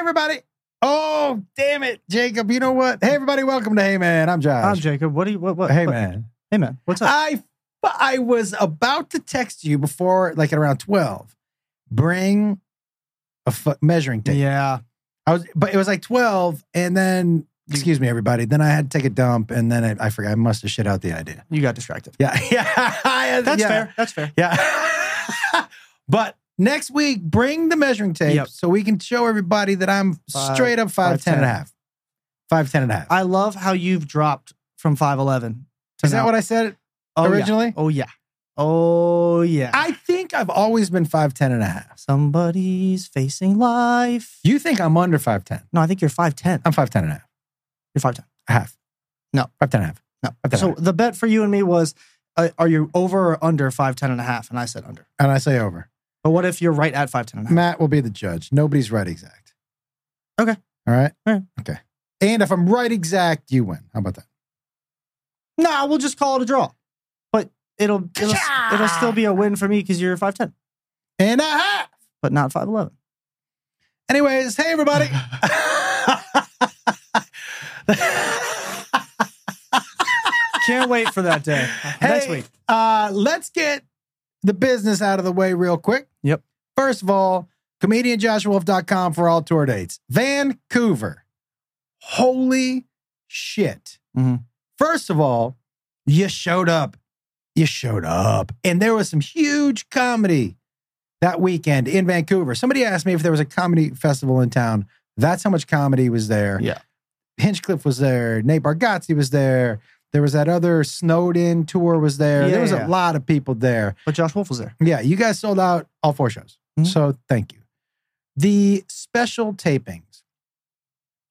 everybody. Oh, damn it, Jacob. You know what? Hey, everybody. Welcome to Hey Man. I'm Josh. I'm Jacob. What do you? What? what Hey what- Man. Hey man. What's up? I I was about to text you before, like at around 12. Bring a measuring tape. yeah. I was, but it was like 12, and then excuse me, everybody. Then I had to take a dump, and then I, I forgot. I must have shit out the idea. You got distracted. Yeah, yeah, That's yeah. fair. That's fair. Yeah. but next week, bring the measuring tape Yep. so we can show everybody that I'm Five- straight up five, five, ten and a half. Five, ten and a half. I love how you've dropped from five eleven. Is that what I said oh, originally? Oh yeah. Oh yeah. I think I've always been five, ten and a half. Somebody's facing life. You think I'm under 5'10. No, I think you're five ten. I'm 5'10 and a half. You're five ten. A half. No. 5'10 and a half. No. Okay. So the bet for you and me was, uh, are you over or under five ten and a half? And I said under. And I say over. But what if you're right at five ten and a half? Matt will be the judge. Nobody's right exact. Okay. All right. All right. Okay. And if I'm right exact, you win. How about that? Nah, we'll just call it a draw. But it'll it'll, Ka-cha! it'll still be a win for me because you're five ten. And a half. but not five eleven. Anyways, hey everybody. Can't wait for that day next week. Uh, let's get the business out of the way real quick. Yep. First of all, comedianjoshwolf.com for all tour dates. Vancouver. Holy shit. Mhm. First of all, you showed up. You showed up. And there was some huge comedy that weekend in Vancouver. Somebody asked me if there was a comedy festival in town. That's how much comedy was there. Yeah. Hinchcliffe was there. Nate Bargatze was there. There was that other Snowden tour was there. Yeah, there was yeah. a lot of people there. But Josh Wolf was there. Yeah, you guys sold out all four shows. Mhm. So thank you. The special tapings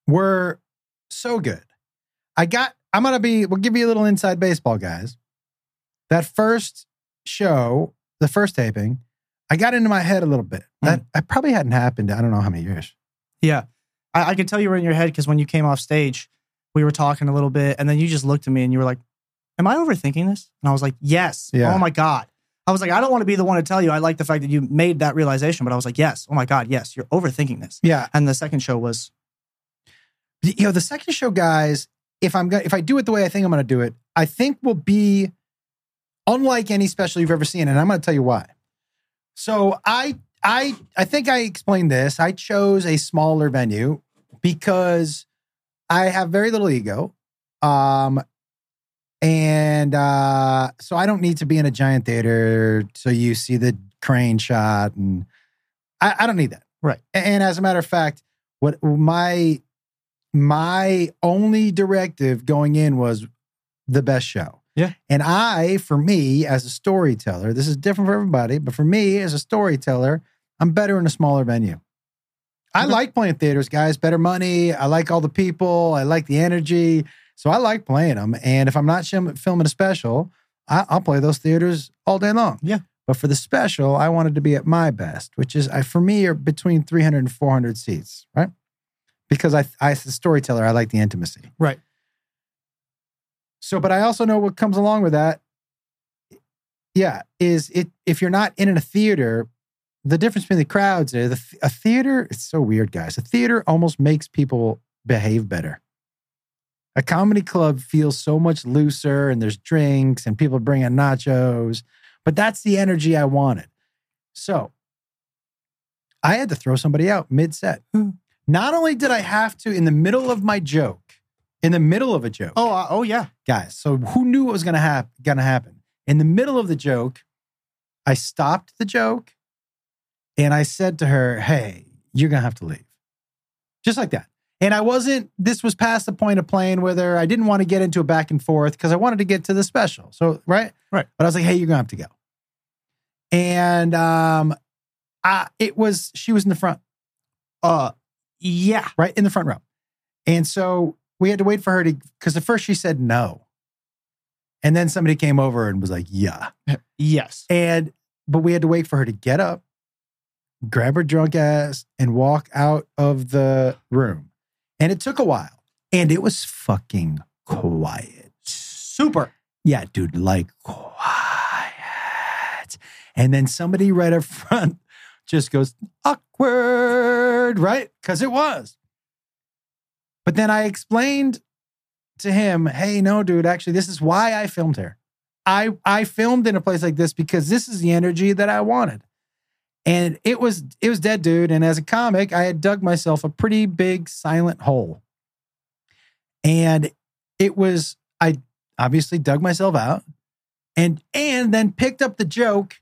were so good. I got, I'm going to be, we'll give you a little inside baseball, guys. That first show, the first taping, I got into my head a little bit. That I probably hadn't happened. I don't know how many years. Yeah. I, I can tell you were in your head because when you came off stage, we were talking a little bit, and then you just looked at me and you were like, Am I overthinking this? And I was like, Yes. Oh yeah. Oh my God. I was like, I don't want to be the one to tell you. I like the fact that you made that realization, but I was like, Yes. Oh my God. Yes. You're overthinking this. Yeah. And the second show was, you know the second show guys if i'm gonna, if i do it the way i think i'm going to do it i think will be unlike any special you've ever seen and i'm going to tell you why so i i i think i explained this i chose a smaller venue because i have very little ego um and uh so i don't need to be in a giant theater so you see the crane shot and i, I don't need that Right. and as a matter of fact what my my only directive going in was the best show. Yeah. And I, for me, as a storyteller, this is different for everybody, but for me as a storyteller, I'm better in a smaller venue. I mm-hmm. like playing theaters, guys. Better money. I like all the people. I like the energy. So I like playing them. And if I'm not filming a special, I- I'll play those theaters all day long. Yeah. But for the special, I wanted to be at my best, which is I, for me are between 300 and 400 seats, right? Because I, I, as a storyteller, I like the intimacy. Right. So, but I also know what comes along with that. Yeah, is it if you're not in a theater, the difference between the crowds is a theater. It's so weird, guys. A theater almost makes people behave better. A comedy club feels so much looser, and there's drinks, and people bringing nachos. But that's the energy I wanted. So I had to throw somebody out mid set. Hmm. Not only did I have to, in the middle of my joke, in the middle of a joke, Oh, uh, oh yeah. guys. So who knew what was gonna happen? Gonna happen in the middle of the joke. I stopped the joke, and I said to her, "Hey, you're gonna have to leave," just like that. And I wasn't. This was past the point of playing with her. I didn't want to get into a back and forth because I wanted to get to the special. So right, Right. But I was like, "Hey, you're gonna have to go." And um, I, it was she was in the front Uh, yeah. right in the front row. And so we had to wait for her to, because at first she said no. And then somebody came over and was like, yeah. Yes. And, but we had to wait for her to get up, grab her drunk ass, and walk out of the room. And it took a while. And it was fucking quiet. Super. Yeah, dude, like quiet. And then somebody right up front just goes awkward, right? Because it was. But then I explained to him, hey, no, dude, actually, this is why I filmed here. I I filmed in a place like this because this is the energy that I wanted. And it was it was dead, dude. And as a comic, I had dug myself a pretty big silent hole. And it was I obviously dug myself out and and then picked up the joke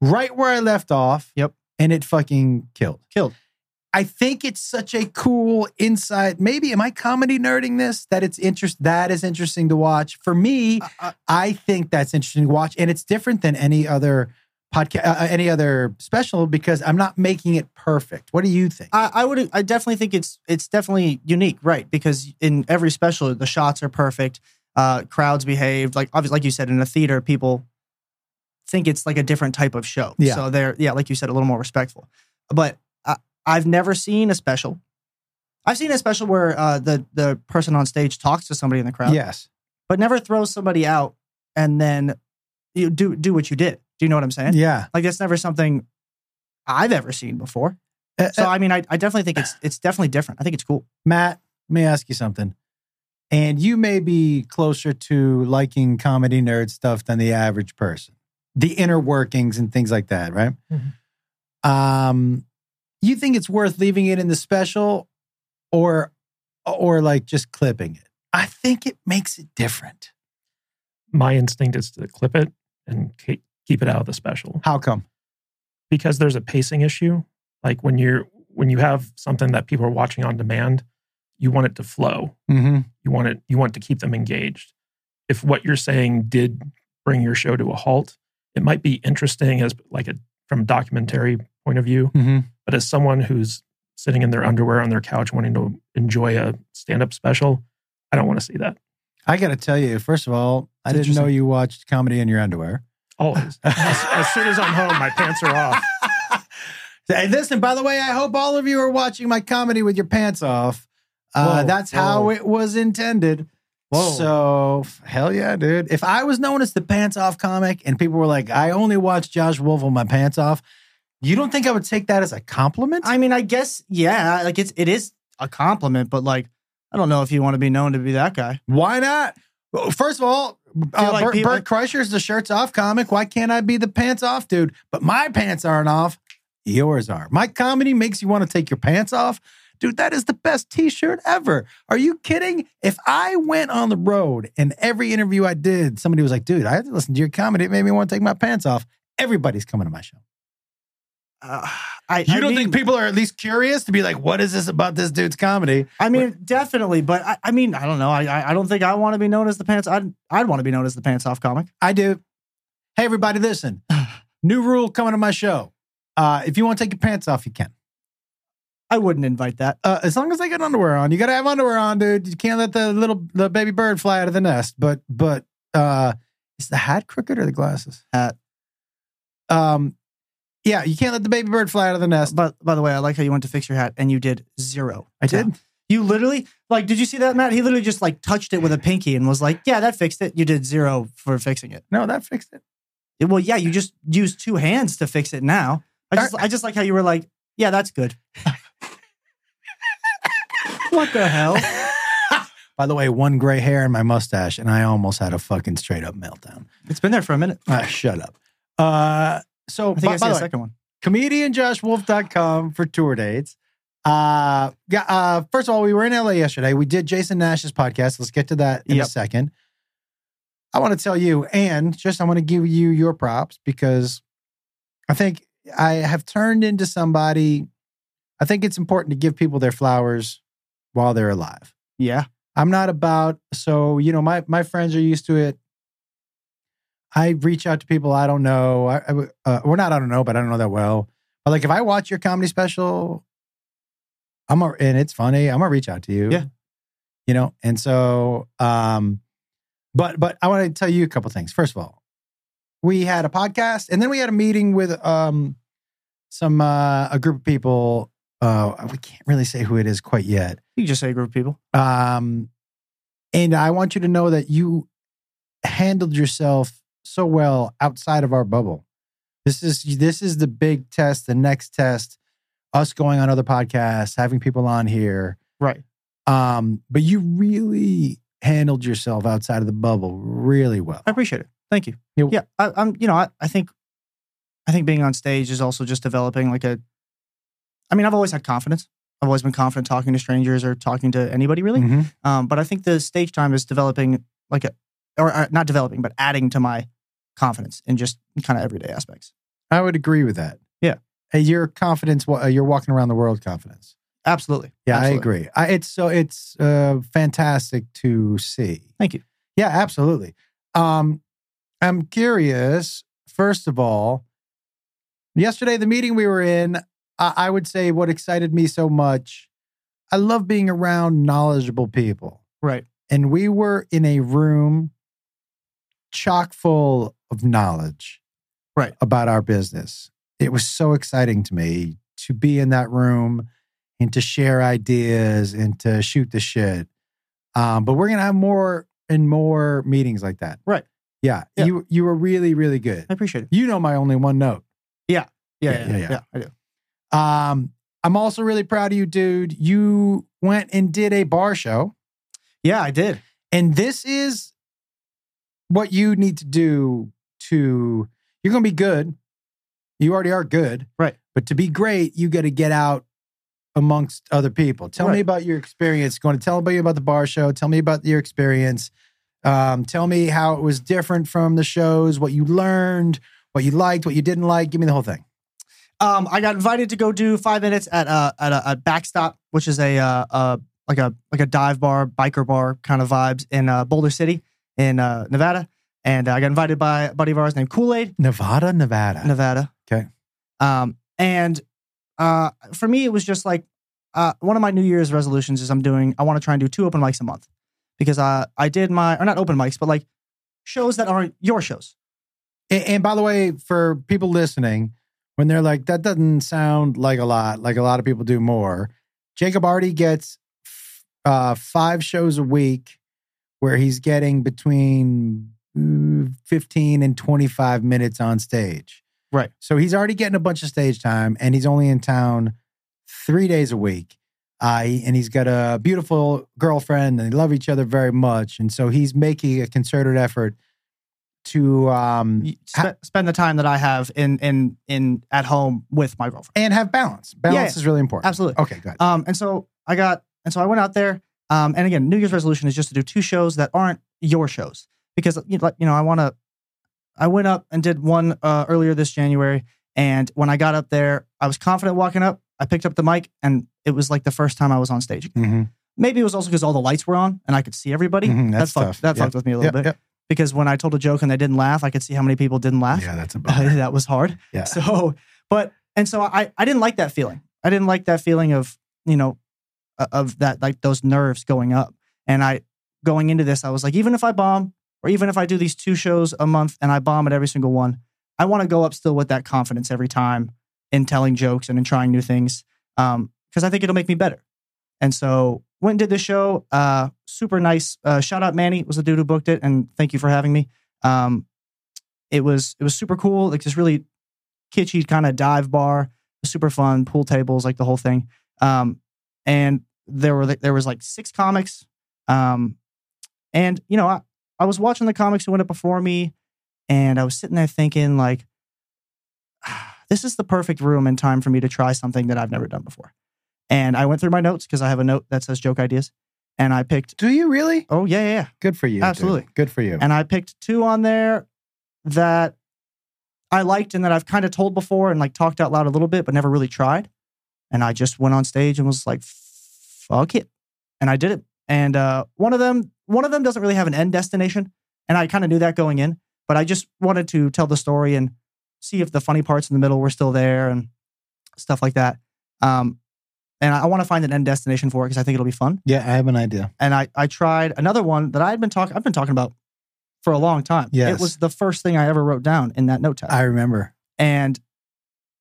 right where I left off. Yep. And it fucking killed. Killed. I think it's such a cool insight. Maybe am I comedy nerding this? That it's interest that is interesting to watch. For me, I, I think that's interesting to watch, and it's different than any other podcast, uh, any other special because I'm not making it perfect. What do you think? I, I would. I definitely think it's it's definitely unique, right? Because in every special, the shots are perfect. Uh, crowds behave like obviously, like you said, in a theater, people think it's like a different type of show. Yeah. So they're yeah, like you said, a little more respectful. But I, I've never seen a special. I've seen a special where uh, the the person on stage talks to somebody in the crowd, yes. but never throws somebody out and then you do do what you did. Do you know what I'm saying? Yeah. Like that's never something I've ever seen before. Uh, So uh, I mean, I, I definitely think it's it's definitely different. I think it's cool. Matt, let me ask you something. And you may be closer to liking comedy nerd stuff than the average person, the inner workings and things like that, right? Um, you think it's worth leaving it in the special, or or like just clipping it? I think it makes it different. My instinct is to clip it and keep it out of the special How come? because there's a pacing issue. Like when you're when you have something that people are watching on demand, you want it to flow. Mm-hmm. You want it you want to keep them engaged. If what you're saying did bring your show to a halt, it might be interesting as like a from a documentary point of view, Mm-hmm. but as someone who's sitting in their underwear on their couch wanting to enjoy a stand-up special, I don't want to see that. I got to tell you, first of all, I didn't know you watched comedy in your underwear. Always. as, as soon as I'm home, my pants are off. And listen, by the way, I hope all of you are watching my comedy with your pants off. Uh, Whoa, that's how it was intended. Whoa. So hell yeah, dude. If I was known as the pants off comic and people were like, I only watch Josh Wolf with my pants off, you don't think I would take that as a compliment? I mean, I guess yeah, like it's it is a compliment, but like I don't know if you want to be known to be that guy. Why not? Well, First of all, uh, like Bert, people- Bert Kreischer's the shirts off comic. Why can't I be the pants off dude? But my pants aren't off. Yours are. My comedy makes you want to take your pants off. Dude, that is the best t shirt ever. Are you kidding? If I went on the road and every interview I did, somebody was like, dude, I had to listen to your comedy. It made me want to take my pants off. Everybody's coming to my show. Uh, I You I don't mean, think people are at least curious to be like, what is this about this dude's comedy? I mean, definitely, but I, I mean, I don't know. I I, I don't think I want to be known as the pants. I'd I'd want to be known as the pants off comic. I do. Hey, everybody, listen. New rule coming to my show. Uh, if you want to take your pants off, you can. I wouldn't invite that. Uh, as long as I got underwear on, you got to have underwear on, dude. You can't let the little the baby bird fly out of the nest. But but uh, is the hat crooked or the glasses? Hat. Um, yeah, you can't let the baby bird fly out of the nest. But by the way, I like how you went to fix your hat and you did zero. I did. You literally like, did you see that, Matt? He literally just like touched it with a pinky and was like, "Yeah, that fixed it." You did zero for fixing it. No, that fixed it. Yeah, Well, yeah, you just used two hands to fix it. Now, I just I just like how you were like, "Yeah, that's good." what the hell? By the way, one gray hair in my mustache, and I almost had a fucking straight up meltdown. It's been there for a minute. Ah, shut up. Uh, so I think by, I see the way, second one. comedianjoshwolf.com for tour dates. Uh, yeah, uh, first of all, we were in LA yesterday. We did Jason Nash's podcast. Let's get to that in a second. I want to tell you, and just I want to give you your props because I think I have turned into somebody. I think it's important to give people their flowers while they're alive. Yeah, I'm not about so you know my my friends are used to it. I reach out to people I don't know. I, I uh, or not I don't know, but I don't know that well. But like if I watch your comedy special, I'm a, and it's funny. I'm gonna reach out to you. Yeah. you know. And so, um, but but I want to tell you a couple things. First of all, we had a podcast, and then we had a meeting with um some uh, a group of people. Uh, we can't really say who it is quite yet. you can just say a group of people. Um, and I want you to know that you handled yourself so well outside of our bubble. This is this is the big test, the next test. Us going on other podcasts, having people on here. Right. Um, but you really handled yourself outside of the bubble really well. I appreciate it. Thank you. You- yeah, I, I'm. You know, I, I think, I think being on stage is also just developing like a. I mean, I've always had confidence. I've always been confident talking to strangers or talking to anybody really. Mhm. Um, but I think the stage time is developing like a, or, uh not developing, but adding to my confidence in just kind of everyday aspects. I would agree with that. Yeah. Hey, your confidence, uh, you're walking around the world confidence. Absolutely. Yeah, Absolutely. I agree. I, it's so it's uh, fantastic to see. Thank you. Yeah, absolutely. Um, I'm curious. First of all, yesterday the meeting we were in, I, I would say what excited me so much. I love being around knowledgeable people, Right. and we were in a room chock full of knowledge, Right. about our business. It was so exciting to me to be in that room and to share ideas and to shoot the shit. Um, but we're gonna have more and more meetings like that. Right. Yeah. Yeah. You you were really, really good. I appreciate it. You know my only one note. Yeah. Yeah, Yeah. yeah, Yeah. yeah. I do. Um, I'm also really proud of you, dude. You went and did a bar show. Yeah, I did. And this is what you need to do to you're going to be good. You already are good. Right. But to be great, you got to get out amongst other people. Tell me about your experience. Going to tell me about the bar show. Tell me about your experience. Um, tell me how it was different from the shows, what you learned, what you liked, what you didn't like. Give me the whole thing. Um, I got invited to go do five minutes at a at a, a backstop, which is a uh, uh like a like a dive bar, biker bar kind of vibes in uh, Boulder City in uh, Nevada. And I got invited by a buddy of ours named Kool Aid, Nevada, Nevada. Nevada. Okay. Um, and uh, for me, it was just like uh, one of my New Year's resolutions is I'm doing. I want to try and do two open mics a month because uh, I did my or not open mics, but like shows that aren't your shows. And, and by the way, for people listening, when they're like, that doesn't sound like a lot, like a lot of people do more, Jacob Artie gets uh, five shows a week where he's getting between mm, 15 and 25 minutes on stage. Right. So he's already getting a bunch of stage time and he's only in town three days a week. Uh, and he's got a beautiful girlfriend and they love each other very much. And so he's making a concerted effort to um, Spe- spend the time that I have in in in at home with my girlfriend. and have balance. Balance Yeah, is really important. Absolutely. Okay, good. Um, and so I got, and so I went out there. Um, and again, New Year's resolution is just to do two shows that aren't your shows because you know, like, you know I want to. I went up and did one uh, earlier this January, and when I got up there, I was confident walking up. I picked up the mic, and it was like the first time I was on stage. Mhm. Maybe it was also because all the lights were on and I could see everybody. Mhm, that that's fucked, tough. that Yeah. fucked with me a little Yep, bit yep. because when I told a joke and they didn't laugh, I could see how many people didn't laugh. Yeah, that's a that was hard. Yeah. So, but and so I I didn't like that feeling. I didn't like that feeling of you know of that like those nerves going up. And I going into this, I was like, even if I bomb or even if I do these two shows a month and I bomb at every single one, I want to go up still with that confidence every time in telling jokes and in trying new things because I think it'll make me better. And so went and did this show. Uh, super nice. Uh, shout out Manny was the dude who booked it, and thank you for having me. Um, it was it was super cool. Like this really kitschy kind of dive bar, super fun, pool tables, like the whole thing. Um, and there were there was like six comics. Um, and you know, I, I was watching the comics who went up before me, and I was sitting there thinking like, this is the perfect room and time for me to try something that I've never done before. And I went through my notes because I have a note that says joke ideas, and I picked. Do you really? Oh yeah, yeah, yeah. Good for you. dude. Absolutely. Good for you. And I picked two on there that I liked and that I've kind of told before and like talked out loud a little bit, but never really tried. And I just went on stage and was like, fuck it. And I did it. And uh, one of them, one of them doesn't really have an end destination. And I kind of knew that going in, but I just wanted to tell the story and see if the funny parts in the middle were still there and stuff like that. Um, and I, I want to find an end destination for it because I think it'll be fun yeah, I have an idea. and I, I tried another one that I had been talking I've been talking about for a long time. Yes. It was the first thing I ever wrote down in that note tab. I remember. and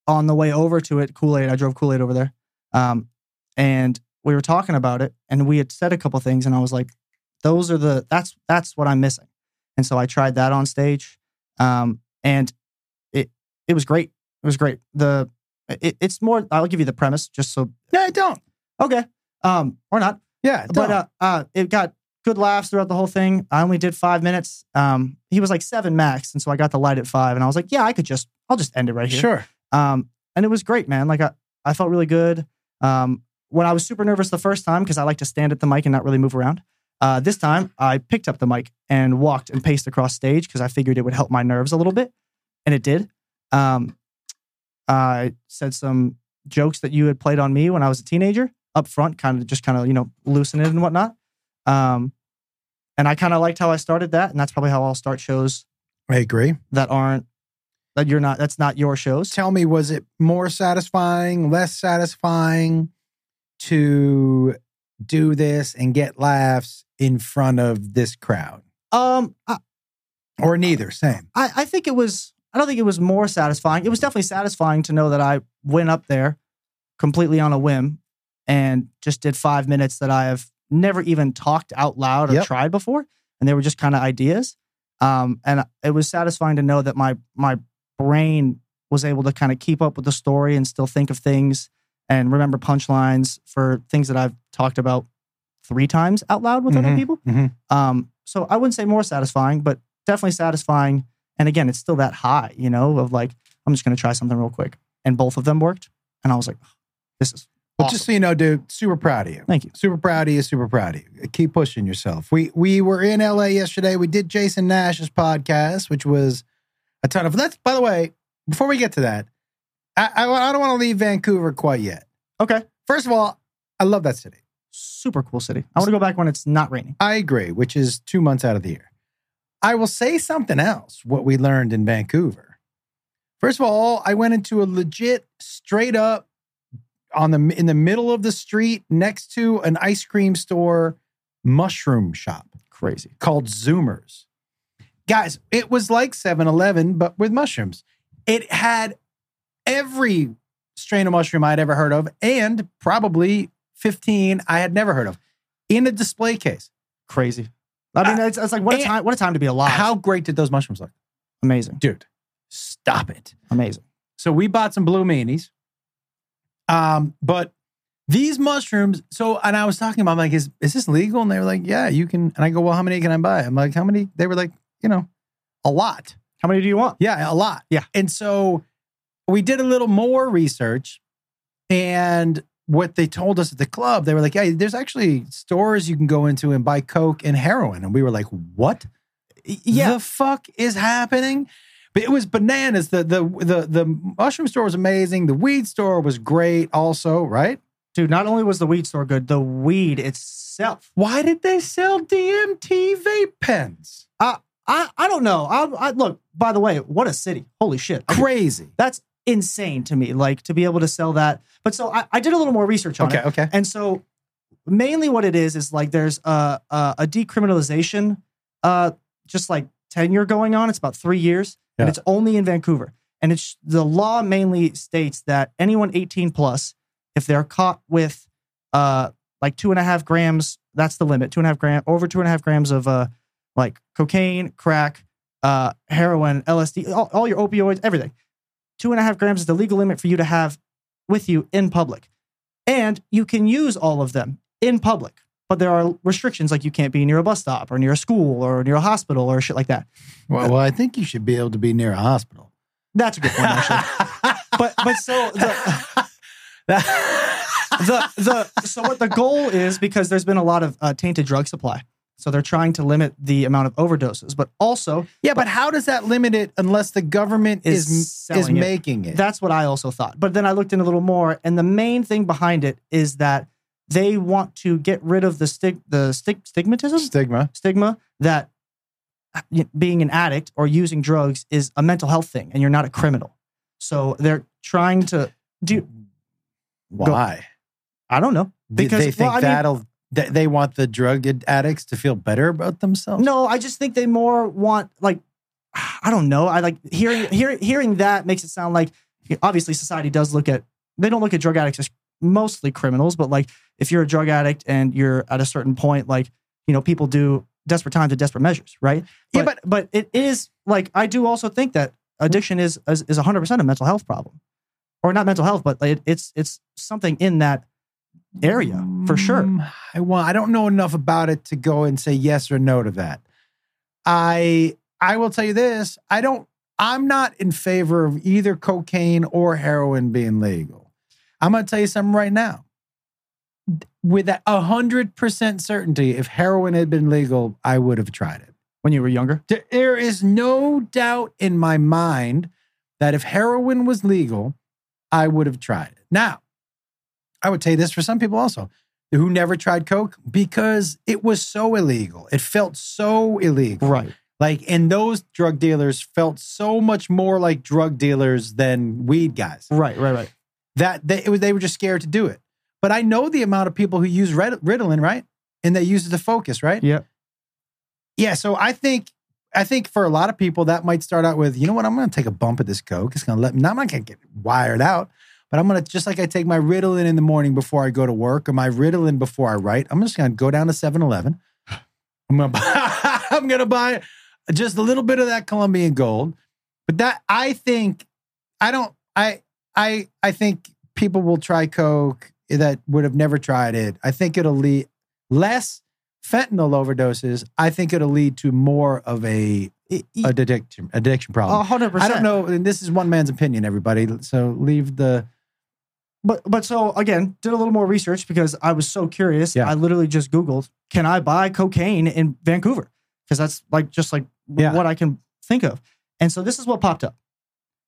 on the way over to it, Kool-Aid, I drove Kool-Aid over there. Um, and we were talking about it and we had said a couple things and I was like, those are the that's that's what I'm missing. And so I tried that on stage. Um, and it it was great. It was great. The it, it's more. I'll give you the premise just so. No, I don't. Okay. Um, or not. Yeah, But uh, uh, it got good laughs throughout the whole thing. I only did five minutes. Um, he was like seven max, and so I got the light at five, and I was like, yeah, I could just, I'll just end it right here. sure. Um, and it was great, man. Like I, I felt really good. Um, when I was super nervous the first time because I like to stand at the mic and not really move around. Uh, this time I picked up the mic and walked and paced across stage because I figured it would help my nerves a little bit, and it did. Um, I said some jokes that you had played on me when I was a teenager up front, kind of just kind of you know loosen it and whatnot. Um, and I kind of liked how I started that, and that's probably how I'll start shows I agree. that aren't that you're not that's not your shows. Tell me, was it more satisfying, less satisfying to do this and get laughs in front of this crowd? Um, I, Or neither? Same. I, I think it was. I don't think it was more satisfying. It was definitely satisfying to know that I went up there completely on a whim and just did five minutes that I have never even talked out loud or Yep. tried before, and they were just kind of ideas. Um, and it was satisfying to know that my my brain was able to kind of keep up with the story and still think of things and remember punchlines for things that I've talked about three times out loud with other Mhm. people. Mhm. Um, so I wouldn't say more satisfying, but definitely satisfying. And again, it's still that high, you know, of like, I'm just going to try something real quick. And both of them worked. And I was like, this is But awesome. just so you know, dude, super proud of you. Thank you. Super proud of you. Super proud of you. Keep pushing yourself. We we were in LA yesterday. We did Jason Nash's podcast, which was a ton of. Let's. By the way, before we get to that, I I, I don't want to leave Vancouver quite yet. Okay. First of all, I love that city. Super cool city. I want to go back when it's not raining. I agree, which is two months out of the year. I will say something else. What we learned in Vancouver. First of all, I went into a legit, straight up, on the in the middle of the street next to an ice cream store, mushroom shop Crazy. called Zoomers. Guys, it was like 7-Eleven, but with mushrooms. It had every strain of mushroom I'd ever heard of, and probably 15 I had never heard of in a display case. Crazy. I mean, it's, it's like, what a time, what a time to be alive. How great did those mushrooms look? amazing. Dude, stop it. Amazing. So we bought some blue meanies. Um, but these mushrooms, so and I was talking about I'm like, is is this legal? And they were like, Yeah, you can. And I go, Well, how many can I buy? I'm like, how many? They were like, you know, a lot. How many do you want? Yeah, a lot. Yeah. And so we did a little more research. And what they told us at the club, they were like, Hey, there's actually stores you can go into and buy Coke and heroin. And we were like, What? Yeah. the fuck is happening? But it was bananas. The the the the mushroom store was amazing. The weed store was great, also, right? Dude, not only was the weed store good, the weed itself. Why did they sell DMT vape pens? Uh, I, I don't know. I, I look, by the way, what a city. Holy shit. Crazy. That's insane to me. Like to be able to sell that. But so I, I did a little more research on Okay, it. okay. And so mainly what it is is like there's a a, a decriminalization uh just like tenure going on. It's about three years. And it's only in Vancouver. And it's the law mainly states that anyone 18 plus, if they're caught with uh like two and a half grams, that's the limit. Two and a half gram over two and a half grams of uh like cocaine, crack, uh, heroin, LSD, all, all your opioids, everything. Two and a half grams is the legal limit for you to have with you in public. And you can use all of them in public, but there are restrictions like you can't be near a bus stop or near a school or near a hospital or shit like that. Well, well, I think you should be able to be near a hospital. That's a good point, actually. but but so the the the so what the goal is because there's been a lot of uh, tainted drug supply, so they're trying to limit the amount of overdoses, but also yeah, but how does that limit it unless the government Is is is, it. making it? That's what I also thought. But then I looked in a little more, and the main thing behind it is that they want to get rid of the stig- the stig- stigmatism stigma. stigma that uh, being an addict or using drugs is a mental health thing, and you're not a criminal. So they're trying to do. Why? I don't know because they think well, I mean, that'll that they want the drug addicts to feel better about themselves? No, I just think they more want like I don't know. I like hearing hearing hearing that makes it sound like obviously society does look at they don't look at drug addicts as mostly criminals, but like if you're a drug addict and you're at a certain point, like you know people do desperate times to desperate measures, right? Yeah, but but it is like I do also think that addiction is is is 100% a mental health problem, or not mental health, but it, it's it's something in that area for sure. Mm, I well, I don't know enough about it to go and say yes or no to that. I I will tell you this. I don't I'm not in favor of either cocaine or heroin being legal. I'm gonna tell you something right now. With a hundred percent certainty, if heroin had been legal, I would have tried it. When you were younger, There is no doubt in my mind that if heroin was legal, I would have tried it. Now, I would say this for some people also who never tried Coke because it was so illegal. It felt so illegal. right? Like, and those drug dealers felt so much more like drug dealers than weed guys Right, right, right. that they, it was, they were just scared to do it. But I know the amount of people who use Ritalin, right? And they use it to focus, right? Yeah. Yeah. So I think, I think for a lot of people that might start out with, you know what, I'm going to take a bump at this Coke. It's going to let me, now I'm not going to get wired out, but I'm going to, just like I take my Ritalin in the morning before I go to work or my Ritalin before I write, I'm just going to go down to 7 Eleven. I'm going to buy, I'm to buy just a little bit of that Colombian gold. But that, I think, I don't, I, I, I think people will try Coke that would have never tried it. I think it'll lead less fentanyl overdoses. I think it'll lead to more of a addiction addiction problem. hundred percent. I don't know, and this is one man's opinion, everybody. So leave the But but so again, did a little more research because I was so curious. Yeah. I literally just Googled, can I buy cocaine in Vancouver? Because that's like just like Yeah. what I can think of. And so this is what popped up.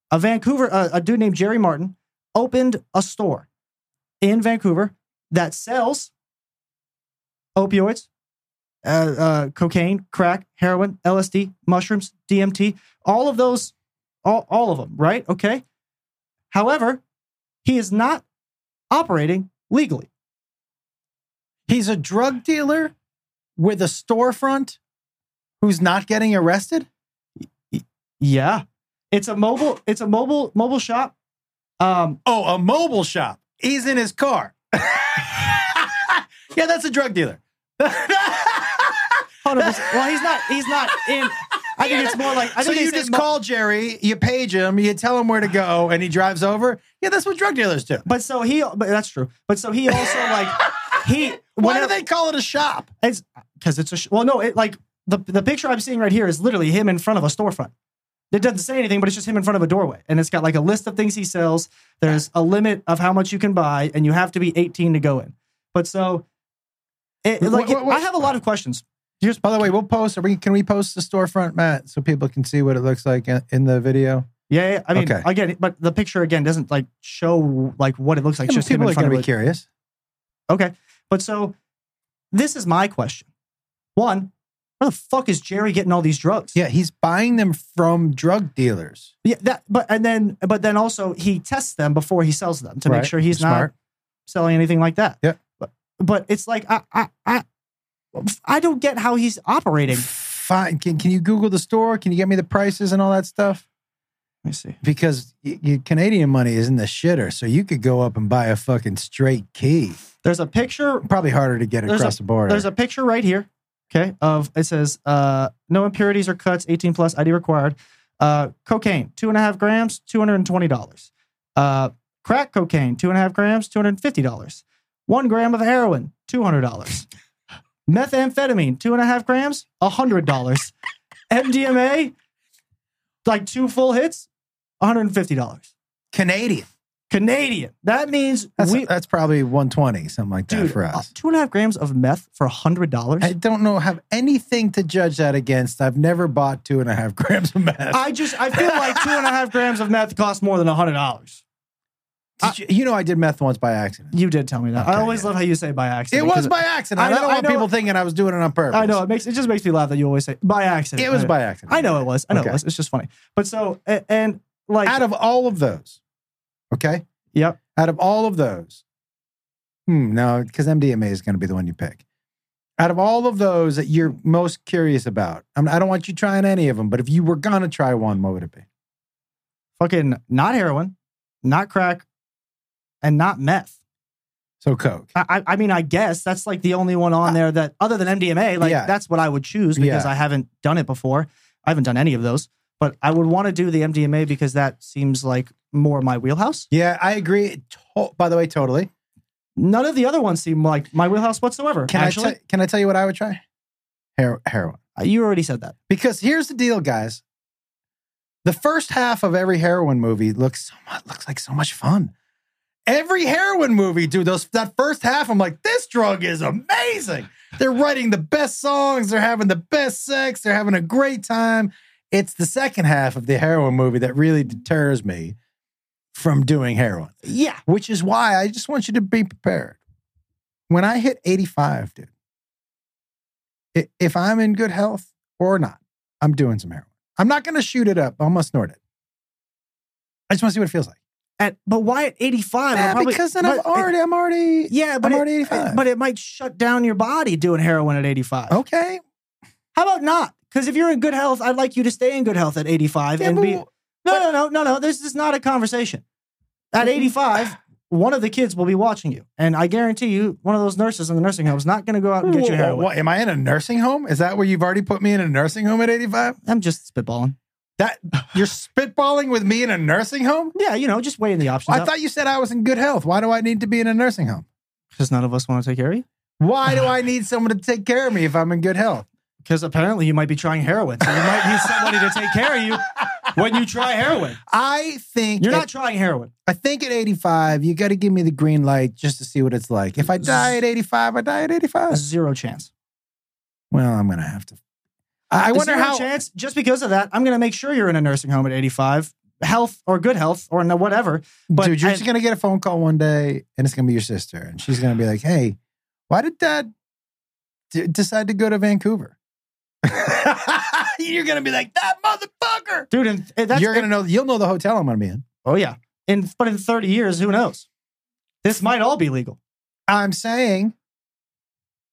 A Vancouver, uh, a dude named Jerry Martin opened a store in Vancouver that sells opioids, uh, uh, cocaine, crack, heroin, LSD, mushrooms, DMT, all of those, all, all of them, right? Okay. However, he is not operating legally. he's a drug dealer with a storefront who's not getting arrested. Yeah. It's a mobile, it's a mobile, mobile shop. Um, Oh, a mobile shop. He's in his car. yeah, that's a drug dealer. well, he's not, he's not in, I think it's more like, I so think they you just mo- call Jerry, you page him, you tell him where to go, and he drives over. Yeah, that's what drug dealers do. but so he, but that's true. But so he also like, he, Why whenever- do they call it a shop? It's because it's a sh- well, no, it like the the picture I'm seeing right here is literally him in front of a storefront. It doesn't say anything, but it's just him in front of a doorway, and it's got like a list of things he sells. There's a limit of how much you can buy, and you have to be 18 to go in. But so, it, Wait, like, wait, wait. I have a lot of questions. Here's By the way, we'll post. Are we, can we post the storefront, Matt, so people can see what it looks like in, in the video? Yeah, yeah, I mean, Okay. again, but the picture again doesn't like show like what it looks like. It's just him people in are front going of to be curious. Okay, but so this is my question. One, where the fuck is Jerry getting all these drugs? Yeah, he's buying them from drug dealers. Yeah, that but and then but then also he tests them before he sells them to make Right. sure he's Smart. not selling anything like that. Yeah. But but it's like I I I, I don't get how he's operating. Fine. Can, can you Google the store? Can you get me the prices and all that stuff? Let me see. Because y y- Canadian money is in the shitter, so you could go up and buy a fucking straight key. There's a picture. Probably harder to get There's across the border. There's a picture right here. Okay, of it says uh, no impurities or cuts, 18 plus, ID required. Uh, cocaine, two and a half grams, two hundred and twenty dollars. Uh, crack cocaine, two and a half grams, two hundred and fifty dollars. One gram of heroin, two hundred dollars. Methamphetamine, two and a half grams, hundred dollars. MDMA, like two full hits, one hundred and fifty dollars. Canadian. Canadian. That means That's, we, that's probably 120, something like that dude, for uh, us. two and a half grams of meth for hundred dollars. I don't know, have anything to judge that against. I've never bought two and a half grams of meth. I just I feel like two and a half grams of meth cost more than a hundred dollars. Did you, you know, I did meth once by accident. You did tell me that. I always yeah. love how you say by accident. It was by accident. I, I don't I want know- people thinking I was doing it on purpose. I know it makes it just makes me laugh that you always say by accident. It was by accident. I know it was. I know Okay. it was. It's just funny. But so and like Out of all of those, okay? yep. Out of all of those, hmm, no, because MDMA is going to be the one you pick. Out of all of those that you're most curious about, I, mean, I don't want you trying any of them, but if you were going to try one, what would it be? Fucking not heroin, not crack, and not meth. So Coke. I, I- mean, I guess that's like the only one on there that other than MDMA, like Yeah. that's what I would choose because Yeah. I haven't done it before. I haven't done any of those. But I would want to do the MDMA because that seems like more my wheelhouse. Yeah, I agree. To- by the way, totally. None of the other ones seem like my wheelhouse whatsoever. Can Actually, I can I tell you what I would try? Her- heroin. Uh, you already said that. Because here's the deal, guys. The first half of every heroin movie looks so much looks like so much fun. Every heroin movie, dude, those that first half, I'm like, this drug is amazing. They're writing the best songs, they're having the best sex, they're having a great time. It's the second half of the heroin movie that really deters me from doing heroin, Yeah, which is why I just want you to be prepared. When I hit 85, dude, if I'm in good health or not, I'm doing some heroin. I'm not going to shoot it up. I'm going to snort it. I just want to see what it feels like. at, but why at 85? Yeah, uh, probably- because then I'm already, I'm already, yeah, but I'm it- already 85. But it might shut down your body doing heroin at 85. okay. How about not? Because if you're in good health, I'd like you to stay in good health at 85 Yeah, and be. No, no, no, no, no. This is not a conversation. At 85, one of the kids will be watching you. And I guarantee you, one of those nurses in the nursing home is not going to go out and get you Whoa, heroin. What, am I in a nursing home? Is that where you've already put me in a nursing home at 85? I'm just spitballing. That you're spitballing with me in a nursing home? Yeah, you know, just weighing the options I thought you said I was in good health. Why do I need to be in a nursing home? Because none of us want to take care of you. Why do I need someone to take care of me if I'm in good health? Because apparently you might be trying heroin. So you might need somebody to take care of you when you try heroin. I think You're at- not trying heroin. I think at 85, you got to give me the green light just to see what it's like. If I die at 85, I die at 85. Zero chance. Well, I'm going to have to. I I wonder how. chance. Just because of that, I'm going to make sure you're in a nursing home at 85, health or good health or no whatever. But Dude, you're I- just going to get a phone call one day and it's going to be your sister. And she's going to be like, hey, why did dad d- decide to go to Vancouver? you're going to be like, that motherfucker. dude, and and that's you're to know, you'll know the hotel I'm to be in. Oh yeah. In but in 30 years, who knows? This might all be legal. I'm saying,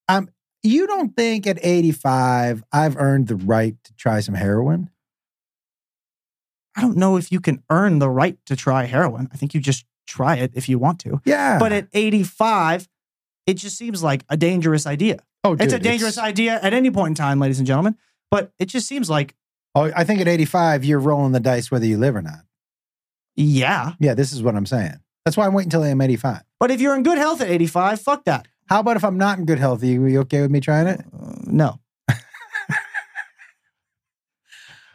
I'm. You don't think at 85 I've earned the right to try some heroin? I don't know if you can earn the right to try heroin. I think you just try it if you want to. Yeah. But at 85, it just seems like a dangerous idea. Oh, it's a dude, dangerous idea at any point in time, ladies and gentlemen. But it just seems like, Oh, I think at 85 you're rolling the dice whether you live or not. yeah. Yeah, this is what I'm saying. That's why I'm waiting until I'm 85. But if you're in good health at 85, fuck that. How about if I'm not in good health? Are you, you okay with me trying it? Uh, no.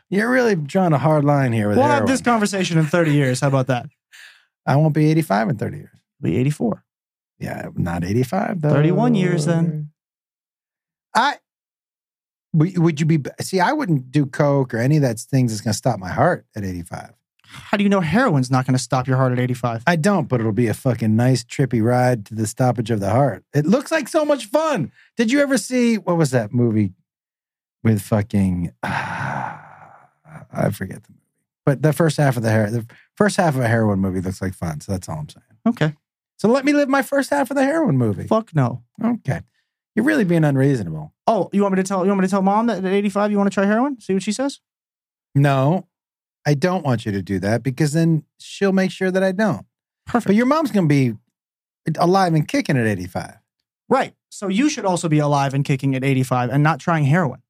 You're really drawing a hard line here with We'll have this conversation in 30 years. How about that? I won't be 85 in 30 years. Be 84. Yeah, not 85 though. 31 years then. I would you be see? I wouldn't do coke or any of that things that's going to stop my heart at 85. How do you know heroin's not going to stop your heart at 85? I don't, but it'll be a fucking nice trippy ride to the stoppage of the heart. It looks like so much fun. Did you ever see what was that movie with fucking I forget the movie. But the first half of the hair the first half of a heroin movie looks like fun, so that's all I'm saying. Okay. So let me live my first half of the heroin movie. Fuck no. Okay. You're really being unreasonable. Oh, you want me to tell you want me to tell mom that at 85 you want to try heroin? See what she says? No, I don't want you to do that because then she'll make sure that I don't. Perfect. But your mom's going to be alive and kicking at 85. Right. So you should also be alive and kicking at 85 and not trying heroin.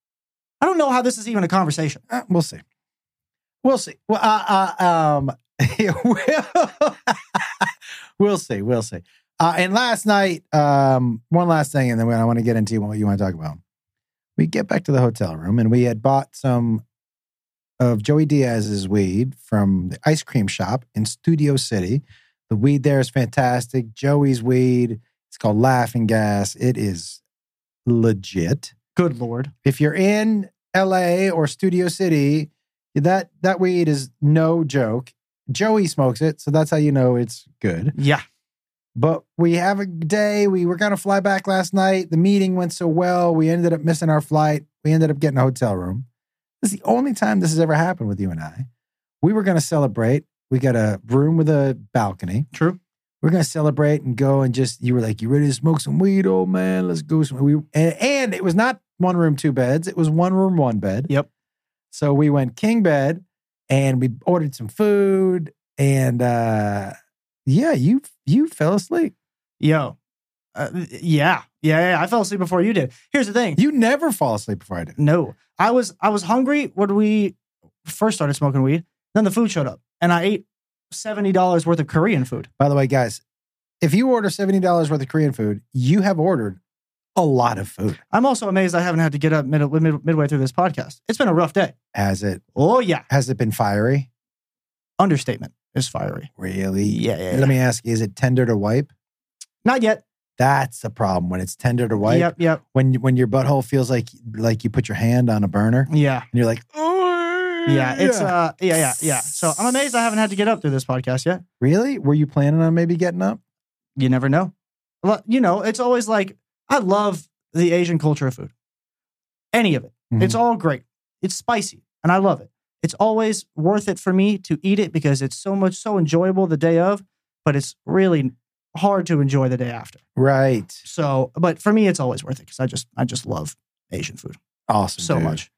I don't know how this is even a conversation. Uh, we'll see. We'll see. Well, uh, uh, um, we'll, we'll see. We'll see. Uh, and last night, um, one last thing, and then I want to get into what you want to talk about. We get back to the hotel room, and we had bought some of Joey Diaz's weed from the ice cream shop in Studio City. The weed there is fantastic. Joey's weed. It's called Laughing Gas. It is legit Good lord. if you're in LA or Studio City, that that weed is no joke. Joey smokes it, so that's how you know it's good. Yeah. But we have a day. We were gonna fly back last night. The meeting went so well. We ended up missing our flight. We ended up getting a hotel room. This is the only time this has ever happened with you and I. We were gonna celebrate. We got a room with a balcony. True. We're gonna celebrate and go and just. You were like, "You ready to smoke some weed, old man? Let's go." Some, we and, and it was not one room, two beds. It was one room, one bed. Yep. So we went king bed, and we ordered some food, and uh yeah, you you fell asleep. Yo. Uh, yeah. yeah. Yeah. I fell asleep before you did. Here's the thing. You never fall asleep before I did. No. I was I was hungry when we first started smoking weed. Then the food showed up, and I ate seventy dollars worth of Korean food. By the way, guys, if you order seventy dollars worth of Korean food, you have ordered a lot of food. I'm also amazed I haven't had to get up mid, mid, midway through this podcast. It's been a rough day. Has it? Oh yeah, Has it been fiery? understatement is fiery. Really? Yeah, yeah, yeah. Let me ask you: Is it tender to wipe? Not yet. That's the problem when it's tender to wipe. Yep, yep, When when your butthole feels like like you put your hand on a burner Yeah. and you're like, oh yeah. It's uh, yeah, yeah, yeah. So I'm amazed I haven't had to get up through this podcast yet. really? Were you planning on maybe getting up? You never know. Well, you know, it's always like I love the Asian culture of food. Any of it. Mhm. It's all great. It's spicy and I love it. It's always worth it for me to eat it because it's so much so enjoyable the day of, but it's really hard to enjoy the day after. Right. So, but for me it's always worth it cuz I just I just love Asian food Awesome. so dude. much.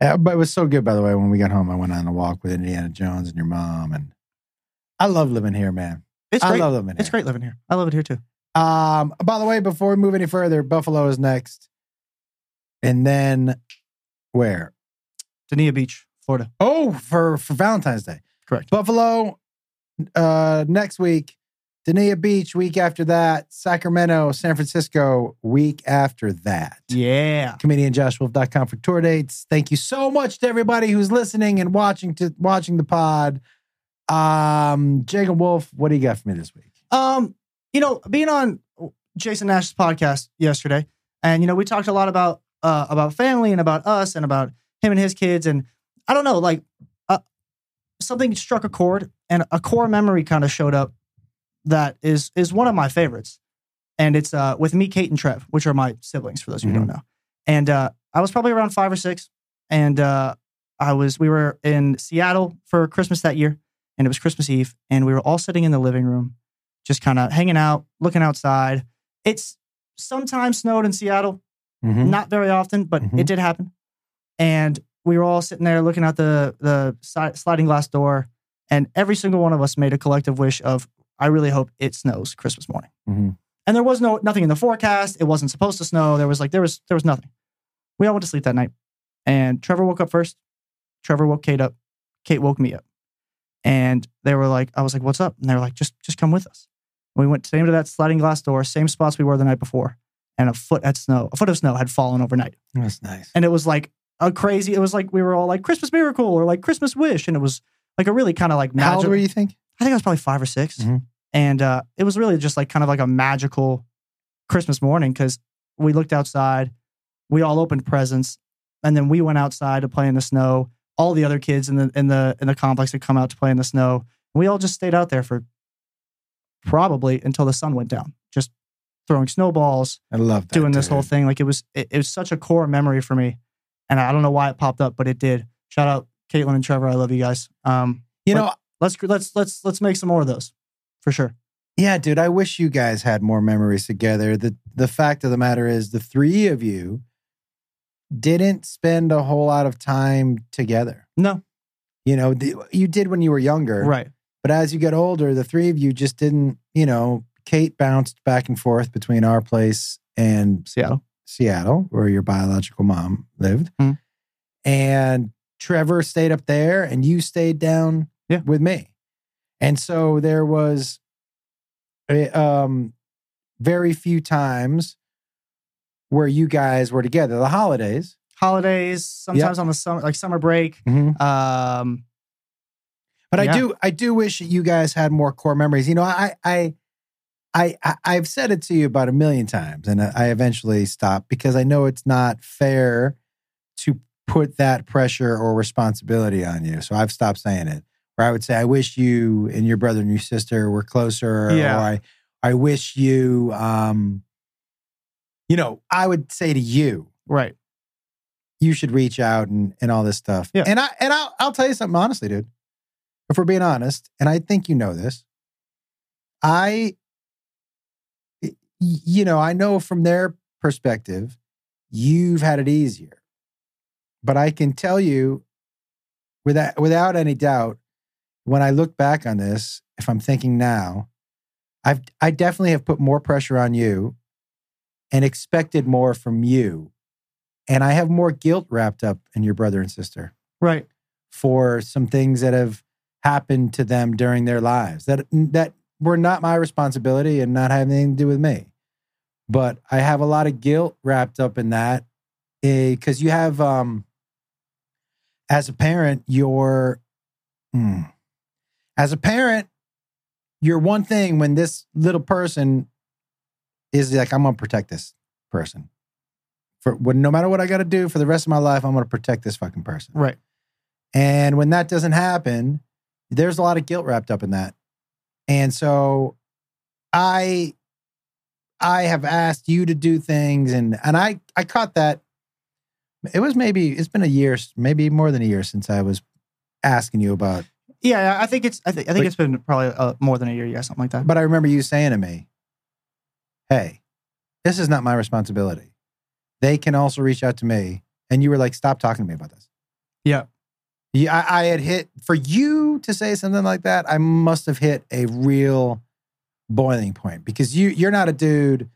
Uh, but it was so good, by the way. When we got home, I went on a walk with Indiana Jones and your mom, and I love living here, man. It's I great. love living here. It's great living here. I love it here too. Um, by the way, before we move any further, Buffalo is next, and then where? Dania Beach, Florida. Oh, for for Valentine's Day. Correct. Buffalo uh next week, Dania Beach week after that, Sacramento, San Francisco week after that. Yeah. comedianjoshwolf.com for tour dates. Thank you so much to everybody who's listening and watching to watching the pod. Um, Jacob Wolf, what do you got for me this week? Um, you know, being on Jason Nash's podcast yesterday, and you know, we talked a lot about uh about family and about us and about him and his kids, and I don't know, like uh, something struck a chord, and a core memory kind of showed up that is is one of my favorites, and it's uh with me, Kate, and Trev, which are my siblings for those of you who don't know, and uh, I was probably around five or six, and uh, I was we were in Seattle for Christmas that year, and it was Christmas Eve, and we were all sitting in the living room just kind of hanging out, looking outside. It's sometimes snowed in Seattle, Mhm. not very often, but Mhm. it did happen. And we were all sitting there looking out the the sliding glass door, and every single one of us made a collective wish of, "I really hope it snows Christmas morning." Mhm. And there was no nothing in the forecast. It wasn't supposed to snow. There was like there was there was nothing. We all went to sleep that night, and Trevor woke up first. Trevor woke Kate up. Kate woke me up, and they were like, "I was like, what's up?" And they were like, "Just just come with us." We went same to that sliding glass door, same spots we were the night before, and a foot had snow, a foot of snow had fallen overnight, That's nice. and it was like a crazy. It was like we were all like Christmas miracle or like Christmas wish, and it was like a really kind of like How old magic. were you think? I think I was probably five or 6 Mhm. and uh, it was really just like kind of like a magical Christmas morning because we looked outside, we all opened presents, and then we went outside to play in the snow. All the other kids in the in the in the complex had come out to play in the snow. We all just stayed out there for probably until the sun went down, just throwing snowballs, I love doing this whole thing. Like it was it, it was such a core memory for me, and I don't know why it popped up, but it did. Shout out Caitlin and Trevor, I love you guys. Um, You know, let's let's let's let's make some more of those for sure. yeah, dude, I wish you guys had more memories together. The the fact of the matter is the three of you didn't spend a whole lot of time together. No, You know, the, you did when you were younger. right, But as you get older, the three of you just didn't, you know, Kate bounced back and forth between our place and Seattle. Seattle, where your biological mom lived. Mhm. And Trevor stayed up there and you stayed down Yeah. with me. And so there was um, very few times where you guys were together. The holidays. Holidays, sometimes on the summer, like summer break. Um, But I do, I do wish you guys had more core memories. You know, I, I, I, I I've said it to you about a million times, and I eventually stopped because I know it's not fair to put that pressure or responsibility on you. So I've stopped saying it. Where I would say, I wish you and your brother and your sister were closer, Yeah. or I, I wish you, um, you know, I would say to you, right. you should reach out and, and all this stuff. Yeah. And I and I'll I'll tell you something honestly, dude. If we're being honest, and I think you know this, I you know, I know from their perspective, you've had it easier. But I can tell you without without any doubt, when I look back on this, if I'm thinking now, I've I definitely have put more pressure on you and expected more from you and I have more guilt wrapped up in your brother and sister Right. for some things that have happened to them during their lives that that were not my responsibility and not having anything to do with me. But I have a lot of guilt wrapped up in that because you have um as a parent you're hmm, as a parent you're one thing when this little person is like i'm gonna protect this person. For when no matter what i gotta do for the rest of my life i'm gonna protect this fucking person. Right. and when that doesn't happen there's a lot of guilt wrapped up in that. And so i i have asked you to do things and and i i caught that it was maybe it's been a year maybe more than a year since i was asking you about Yeah, I think it's. I think. I think Like- it's been probably uh, more than a year. Yeah, something like that. But I remember you saying to me, Hey, this is not my responsibility. They can also reach out to me. And you were like, Stop talking to me about this. Yeah. Yeah, I, I had hit for you to say something like that. I must have hit a real boiling point because you you're not a dude